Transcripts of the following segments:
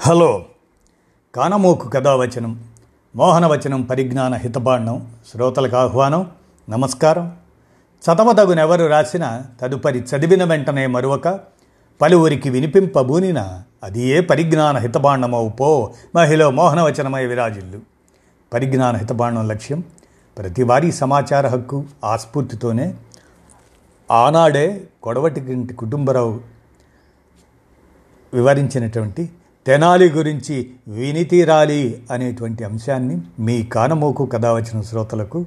Hello. కానమోకు కథావచనం మోహనవచనం పరిజ్ఞాన హితబాండం శ్రోతలకు ఆహ్వానం నమస్కారం. చదవదగునెవరు రాసిన తదుపరి చదివిన వెంటనే మరొక పలువురికి వినిపింపబూనిన అది ఏ పరిజ్ఞాన హితబాండమవు పో మహిళ మోహనవచనమై విరాజిల్లు. పరిజ్ఞాన హితబాండం లక్ష్యం ప్రతివారీ సమాచార హక్కు ఆస్ఫూర్తితోనే ఆనాడే కొడవటికింటి కుటుంబరావు వివరించినటువంటి తెనాలి గురించి వినితీరాలి అనేటువంటి అంశాన్ని మీ కానమోకు కథ వచ్చిన శ్రోతలకు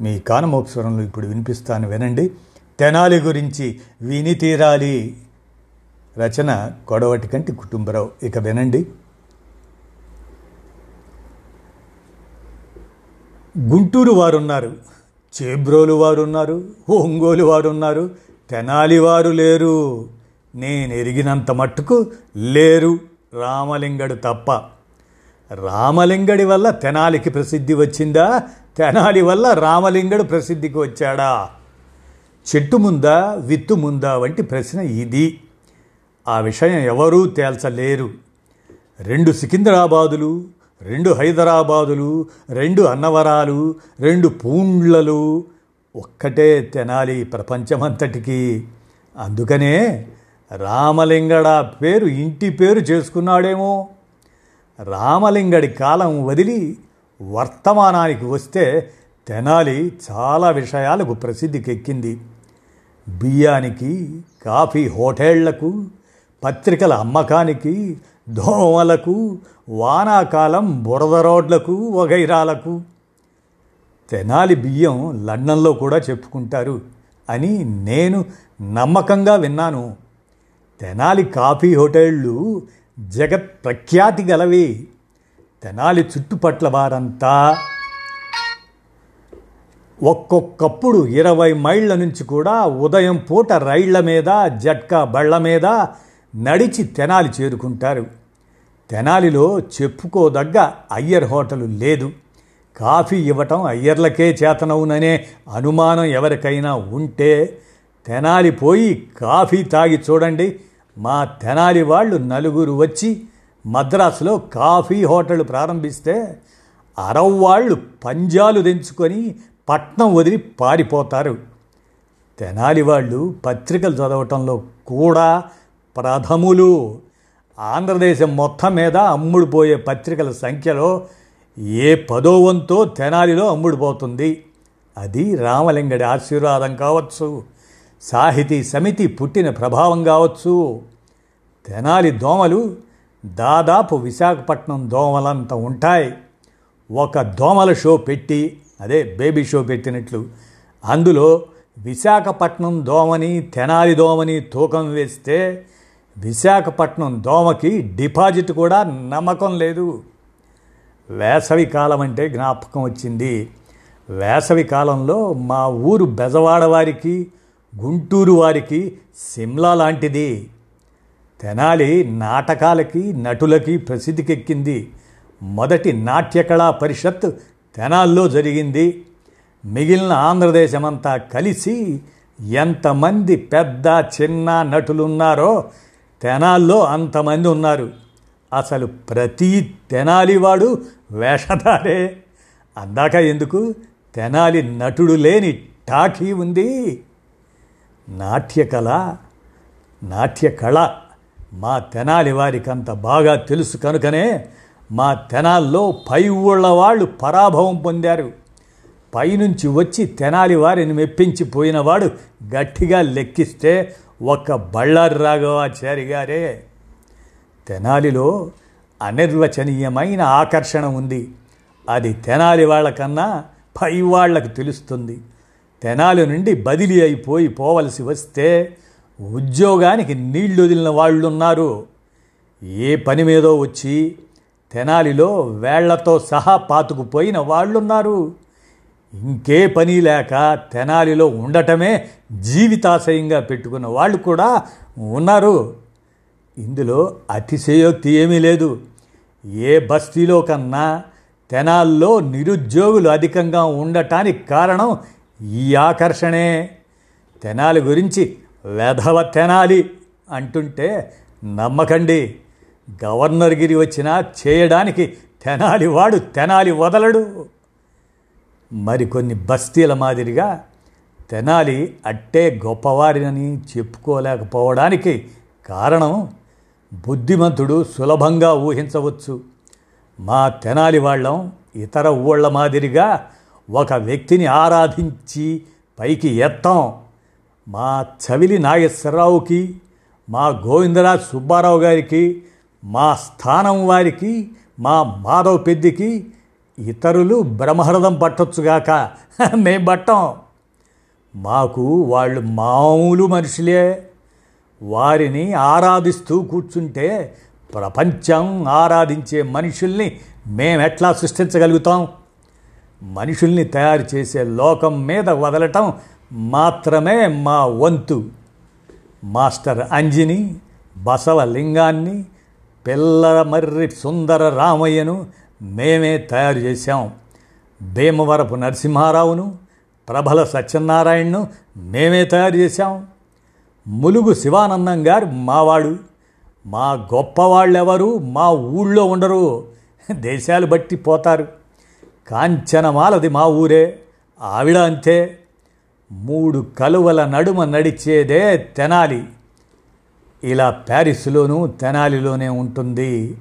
మీ కానమోకు స్వరంలో ఇప్పుడు వినిపిస్తాను వినండి. తెనాలి గురించి వినితీరాలి రచన కొడవటి కంటి కుటుంబరావు. ఇక వినండి. గుంటూరు వారున్నారు చేబ్రోలు వారున్నారు ఒంగోలు వారున్నారు తెనాలి వారు లేరు నేను ఎరిగినంత మట్టుకు లేరు. రామలింగడు తప్ప. రామలింగడి వల్ల తెనాలికి ప్రసిద్ధి వచ్చిందా? తెనాలి వల్ల రామలింగడు ప్రసిద్ధికి వచ్చాడా? చెట్టు ముందా విత్తు ముందా వంటి ప్రశ్న ఇది. ఆ విషయం ఎవరూ తేల్చలేరు. రెండు సికింద్రాబాదులు రెండు హైదరాబాదులు రెండు అన్నవరాలు రెండు పూండ్లలు ఒక్కటే తెనాలి ప్రపంచమంతటికి. అందుకనే రామలింగడ పేరు ఇంటి పేరు చేసుకున్నాడేమో. రామలింగడి కాలం వదిలి వర్తమానానికి వస్తే తెనాలి చాలా విషయాలకు ప్రసిద్ధికెక్కింది. బియ్యానికి కాఫీ హోటళ్ళకు పత్రికల అమ్మకానికి దోమలకు వానాకాలం బురద రోడ్లకు వగైరాలకు. తెనాలి బియ్యం లండన్లో కూడా చెప్పుకుంటారు అని నేను నమ్మకంగా విన్నాను. తెనాలి కాఫీ హోటళ్ళు జగత్ ప్రఖ్యాతి గలవి. తెనాలి చుట్టుపట్ల వారంతా ఒక్కొక్కప్పుడు ఇరవై మైళ్ళ నుంచి కూడా ఉదయం పూట రైళ్ళ మీద జట్కా బళ్ళ మీద నడిచి తెనాలి చేరుకుంటారు. తెనాలిలో చెప్పుకోదగ్గ అయ్యర్ హోటలు లేదు. కాఫీ ఇవ్వటం అయ్యర్లకే చేతనవుననే అనుమానం ఎవరికైనా ఉంటే తెనాలి పోయి కాఫీ తాగి చూడండి. మా తెనాలి వాళ్ళు నలుగురు వచ్చి మద్రాసులో కాఫీ హోటల్ ప్రారంభిస్తే అరవ్వాళ్ళు పంజాలు తెంచుకొని పట్నం వదిలి పారిపోతారు. తెనాలి వాళ్ళు పత్రికలు చదవటంలో కూడా ప్రథములు. ఆంధ్రదేశం మొత్తం మీద అమ్ముడుపోయే పత్రికల సంఖ్యలో ఏ పదో వంతో తెనాలిలో అమ్ముడుపోతుంది. అది రామలింగడి ఆశీర్వాదం కావచ్చు. సాహితీ సమితి పుట్టిన ప్రభావం కావచ్చు. తెనాలి దోమలు దాదాపు విశాఖపట్నం దోమలంత ఉంటాయి. ఒక దోమల షో పెట్టి అదే బేబీ షో పెట్టినట్లు. అందులో విశాఖపట్నం దోమని తెనాలి దోమని తూకం వేస్తే విశాఖపట్నం దోమకి డిపాజిట్ కూడా నమ్మకం లేదు. వేసవి కాలం అంటే జ్ఞాపకం వచ్చింది. వేసవి కాలంలో మా ఊరు బెజవాడ వారికి గుంటూరు వారికి సిమ్లా లాంటిది. తెనాలి నాటకాలకి నటులకి ప్రసిద్ధికెక్కింది. మొదటి నాట్యకళా పరిషత్ తెనాల్లో జరిగింది. మిగిలిన ఆంధ్రదేశమంతా కలిసి ఎంతమంది పెద్ద చిన్న నటులున్నారో తెనాల్లో అంతమంది ఉన్నారు. అసలు ప్రతి తెనాలివాడు వేషధారే. అందాక ఎందుకు? తెనాలి నటుడు లేని టాకీ ఉంది. నాట్యకళ నాట్యకళ మా తెనాలి వారికంత బాగా తెలుసు కనుకనే మా తెనాల్లో పై ఊళ్ళ వాళ్ళు పరాభవం పొందారు. పైనుంచి వచ్చి తెనాలి వారిని మెప్పించిపోయినవాడు గట్టిగా లెక్కిస్తే ఒక్క బళ్ళారి రాఘవాచారి గారే. తెనాలిలో అనిర్వచనీయమైన ఆకర్షణ ఉంది. అది తెనాలి వాళ్ళకన్నా పై వాళ్ళకు తెలుస్తుంది. తెనాలి నుండి బదిలీ అయిపోయి పోవలసి వస్తే ఉద్యోగానికి నీళ్ళు వదిలిన వాళ్ళున్నారు. ఏ పని మీదో వచ్చి తెనాలిలో వేళ్ళతో సహా పాతుకుపోయిన వాళ్ళున్నారు. ఇంకే పని లేక తెనాలిలో ఉండటమే జీవితాశయంగా పెట్టుకున్న వాళ్ళు కూడా ఉన్నారు. ఇందులో అతిశయోక్తి ఏమీ లేదు. ఏ బస్తీలో కన్నా తెనాల్లో నిరుద్యోగులు అధికంగా ఉండటానికి కారణం ఈ ఆకర్షణే తెనాలి గురించి వెధవ తెనాలి అంటుంటే నమ్మకండి. గవర్నర్గిరి వచ్చినా చేయడానికి తెనాలి వాడు తెనాలి వదలడు. మరికొన్ని బస్తీల మాదిరిగా తెనాలి అట్టే గొప్పవారినని చెప్పుకోలేకపోవడానికి కారణం బుద్ధిమంతుడు సులభంగా ఊహించవచ్చు. మా తెనాలి వాళ్ళం ఇతర ఊళ్ళ మాదిరిగా ఒక వ్యక్తిని ఆరాధించి పైకి ఎత్తాం. మా చవిలి నాగేశ్వరరావుకి మా గోవిందరాజ్ సుబ్బారావు గారికి మా స్థానం వారికి మా మాధవ్ పెద్దికి ఇతరులు బ్రహ్మహృదం పట్టొచ్చుగాక మేం పట్టం. మాకు వాళ్ళు మామూలు మనుషులే. వారిని ఆరాధిస్తూ కూర్చుంటే ప్రపంచం ఆరాధించే మనుషుల్ని మేమెట్లా సృష్టించగలుగుతాం? మనుషుల్ని తయారు చేసే లోకం మీద వదలటం మాత్రమే మా వంతు. మాస్టర్ అంజిని బసవలింగాన్ని పిల్లల మర్రి సుందర రామయ్యను మేమే తయారు చేశాం. భీమవరపు నరసింహారావును ప్రభల సత్యనారాయణను మేమే తయారు చేశాం. ములుగు శివానందం గారు మావాడు. మా గొప్పవాళ్ళెవరు మా ఊళ్ళో ఉండరు. దేశాలు బట్టి పోతారు. కాంచనమాలది మా ఊరే ఆవిడ అంతే మూడు కలువల నడుమ నడిచేదే తెనాలి. ఇలా ప్యారిస్లోనూ తెనాలిలోనే ఉంటుంది.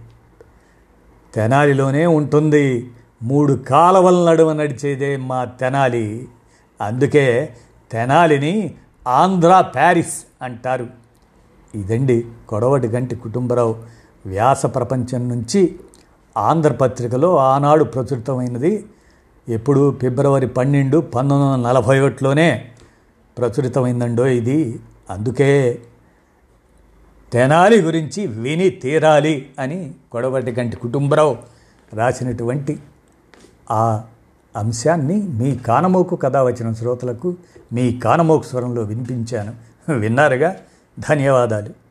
తెనాలిలోనే ఉంటుంది. మూడు కాలవల నడుమ నడిచేదే మా తెనాలి. అందుకే తెనాలిని ఆంధ్ర ప్యారిస్ అంటారు. ఇదండి కొడవటి గంటి కుటుంబరావు వ్యాస ప్రపంచం నుంచి ఆంధ్రపత్రికలో ఆనాడు ప్రచురితమైనది. ఎప్పుడు ఫిబ్రవరి పన్నెండు పంతొమ్మిది వందల నలభై ఒకటిలోనే ప్రచురితమైందండో ఇది. అందుకే తెనాలి గురించి విని తీరాలి అని కొడవటి గంటి కుటుంబరావు రాసినటువంటి ఆ అంశాన్ని మీ కానమోకు కథ వచ్చిన శ్రోతలకు మీ కానమోకు స్వరంలో వినిపించాను. విన్నారుగా? ధన్యవాదాలు.